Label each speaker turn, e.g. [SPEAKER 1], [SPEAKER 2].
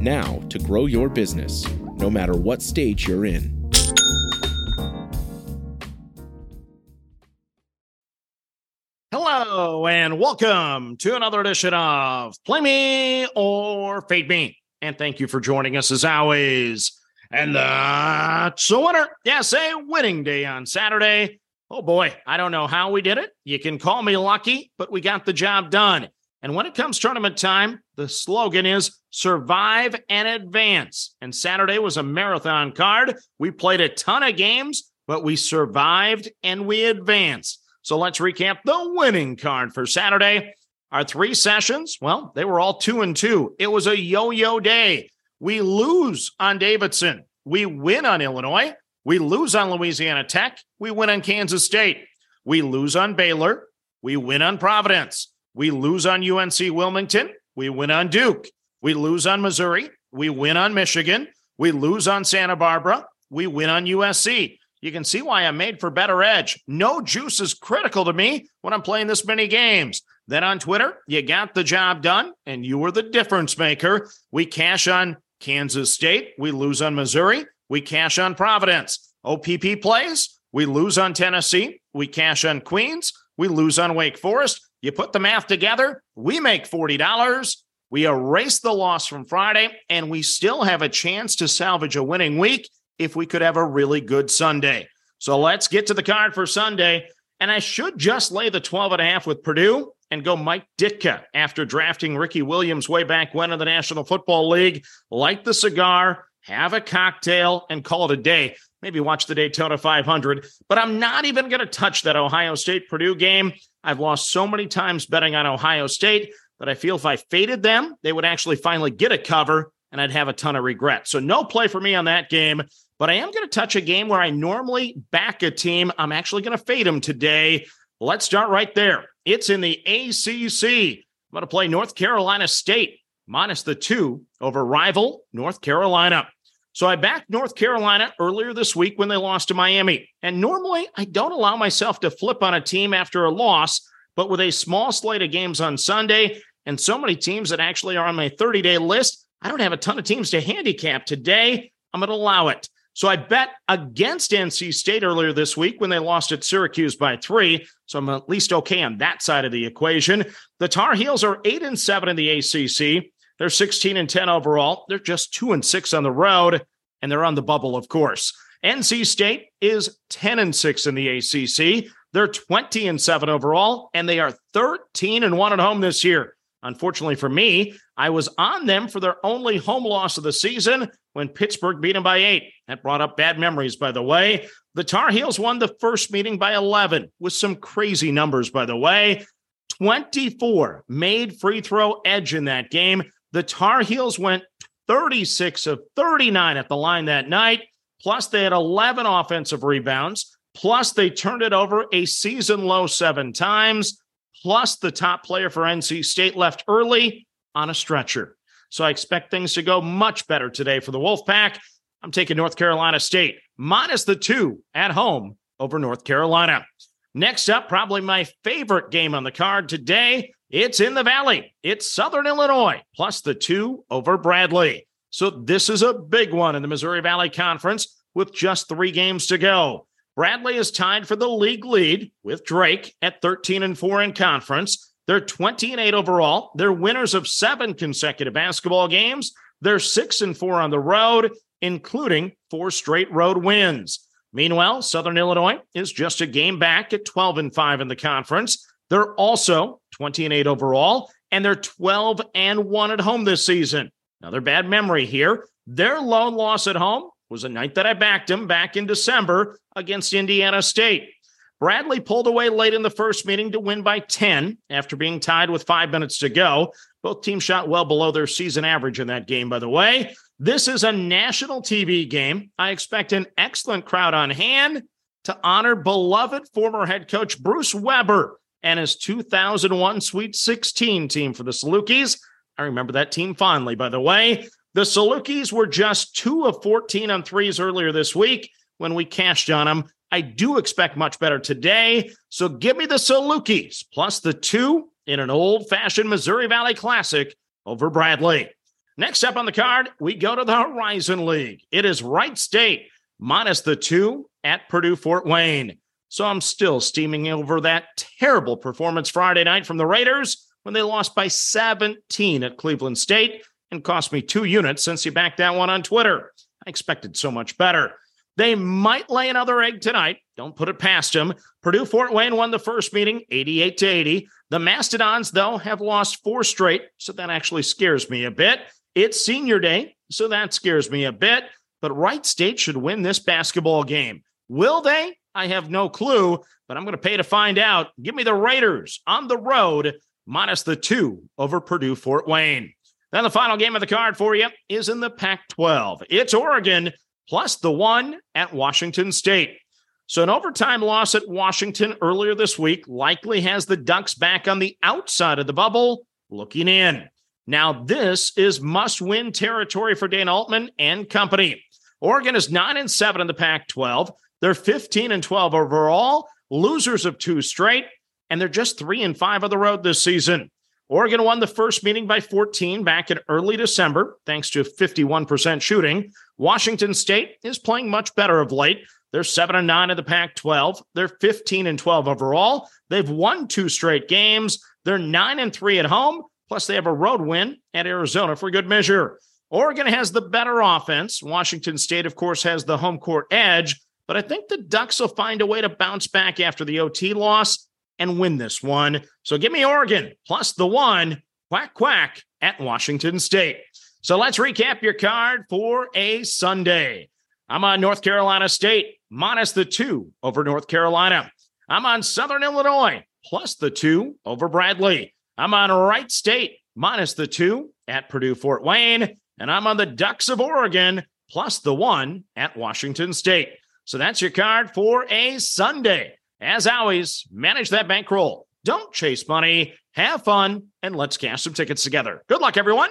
[SPEAKER 1] now to grow your business, no matter what stage you're in.
[SPEAKER 2] Hello, and welcome to another edition of Play Me or Fade Me. And thank you for joining us as always. And that's a winner. Yes, a winning day on Saturday. Oh boy, I don't know how we did it. You can call me lucky, but we got the job done. And when it comes tournament time, the slogan is survive and advance. And Saturday was a marathon card. We played a ton of games, but we survived and we advanced. So let's recap the winning card for Saturday. Our three sessions, well, they were all two and two. It was a yo yo day. We lose on Davidson. We win on Illinois. We lose on Louisiana Tech. We win on Kansas State. We lose on Baylor. We win on Providence. We lose on UNC Wilmington. We win on Duke. We lose on Missouri. We win on Michigan. We lose on Santa Barbara. We win on USC. You can see why I'm made for better edge. No juice is critical to me when I'm playing this many games. Then on Twitter, you got the job done and you were the difference maker. We cash on Kansas State. We lose on Missouri. We cash on Providence. OPP plays. We lose on Tennessee. We cash on Queens. We lose on Wake Forest. You put the math together, we make $40. We erase the loss from Friday, and we still have a chance to salvage a winning week if we could have a really good Sunday. So let's get to the card for Sunday. And I should just lay the 12 and a half with Purdue and go Mike Ditka after drafting Ricky Williams way back when in the National Football League. Light the cigar, have a cocktail, and call it a day. Maybe watch the Daytona 500. But I'm not even going to touch that Ohio State Purdue game. I've lost so many times betting on Ohio State that I feel if I faded them, they would actually finally get a cover and I'd have a ton of regret. So no play for me on that game. But I am going to touch a game where I normally back a team. I'm actually going to fade them today. Let's start right there. It's in the ACC. I'm going to play North Carolina State minus the two over rival North Carolina. So I backed North Carolina earlier this week when they lost to Miami. And normally I don't allow myself to flip on a team after a loss, but with a small slate of games on Sunday and so many teams that actually are on my 30 day list, I don't have a ton of teams to handicap today. I'm going to allow it. So I bet against NC State earlier this week when they lost at Syracuse by three. So I'm at least okay on that side of the equation. The Tar Heels are eight and seven in the ACC. They're 16 and 10 overall. They're just two and six on the road, and they're on the bubble, of course. NC State is 10 and six in the ACC. They're 20 and seven overall, and they are 13 and one at home this year. Unfortunately for me, I was on them for their only home loss of the season when Pittsburgh beat them by eight. That brought up bad memories, by the way. The Tar Heels won the first meeting by 11 with some crazy numbers, by the way. 24 made free throw edge in that game. The Tar Heels went 36 of 39 at the line that night. Plus, they had 11 offensive rebounds. Plus, they turned it over a season low seven times. Plus, the top player for NC State left early on a stretcher. So I expect things to go much better today for the Wolfpack. I'm taking North Carolina State minus the two at home over North Carolina. Next up, probably my favorite game on the card today. It's in the Valley. It's Southern Illinois plus the two over Bradley. So this is a big one in the Missouri Valley Conference with just three games to go. Bradley is tied for the league lead with Drake at 13 and 4 in conference. They're 20 and 8 overall. They're winners of seven consecutive basketball games. They're 6 and 4 on the road. including four straight road wins. Meanwhile, Southern Illinois is just a game back at 12 and 5 in the conference. They're also 20 and 8 overall, and they're 12 and 1 at home this season. Another bad memory here. Their lone loss at home was a night that I backed them back in December against Indiana State. Bradley pulled away late in the first meeting to win by 10 after being tied with five minutes to go. Both teams shot well below their season average in that game, by the way. This is a national TV game. I expect an excellent crowd on hand to honor beloved former head coach Bruce Weber and his 2001 Sweet 16 team for the Salukis. I remember that team fondly, by the way. The Salukis were just two of 14 on threes earlier this week when we cashed on them. I do expect much better today. So give me the Salukis plus the two in an old fashioned Missouri Valley Classic over Bradley. Next up on the card, we go to the Horizon League. It is Wright State minus the two at Purdue Fort Wayne. So I'm still steaming over that terrible performance Friday night from the Raiders when they lost by 17 at Cleveland State and cost me two units since you backed that one on Twitter. I expected so much better. They might lay another egg tonight. Don't put it past them. Purdue Fort Wayne won the first meeting 88 to 80. The Mastodons, though, have lost four straight, so that actually scares me a bit. It's senior day, so that scares me a bit. But Wright State should win this basketball game. Will they? I have no clue, but I'm going to pay to find out. Give me the Raiders on the road, minus the two over Purdue Fort Wayne. Then the final game of the card for you is in the Pac 12. It's Oregon plus the one at Washington State. So, an overtime loss at Washington earlier this week likely has the Ducks back on the outside of the bubble looking in. Now, this is must win territory for Dana Altman and company. Oregon is 9 and 7 in the Pac 12. They're 15 and 12 overall, losers of two straight, and they're just 3 and 5 on the road this season. Oregon won the first meeting by 14 back in early December, thanks to 51% shooting. Washington State is playing much better of late. They're 7 and 9 in the Pac 12. They're 15 and 12 overall. They've won two straight games. They're 9 and 3 at home. Plus, they have a road win at Arizona for good measure. Oregon has the better offense. Washington State, of course, has the home court edge, but I think the Ducks will find a way to bounce back after the OT loss and win this one. So give me Oregon plus the one, quack, quack at Washington State. So let's recap your card for a Sunday. I'm on North Carolina State minus the two over North Carolina. I'm on Southern Illinois plus the two over Bradley. I'm on Wright State minus the two at Purdue Fort Wayne, and I'm on the Ducks of Oregon plus the one at Washington State. So that's your card for a Sunday. As always, manage that bankroll. Don't chase money, have fun, and let's cash some tickets together. Good luck, everyone.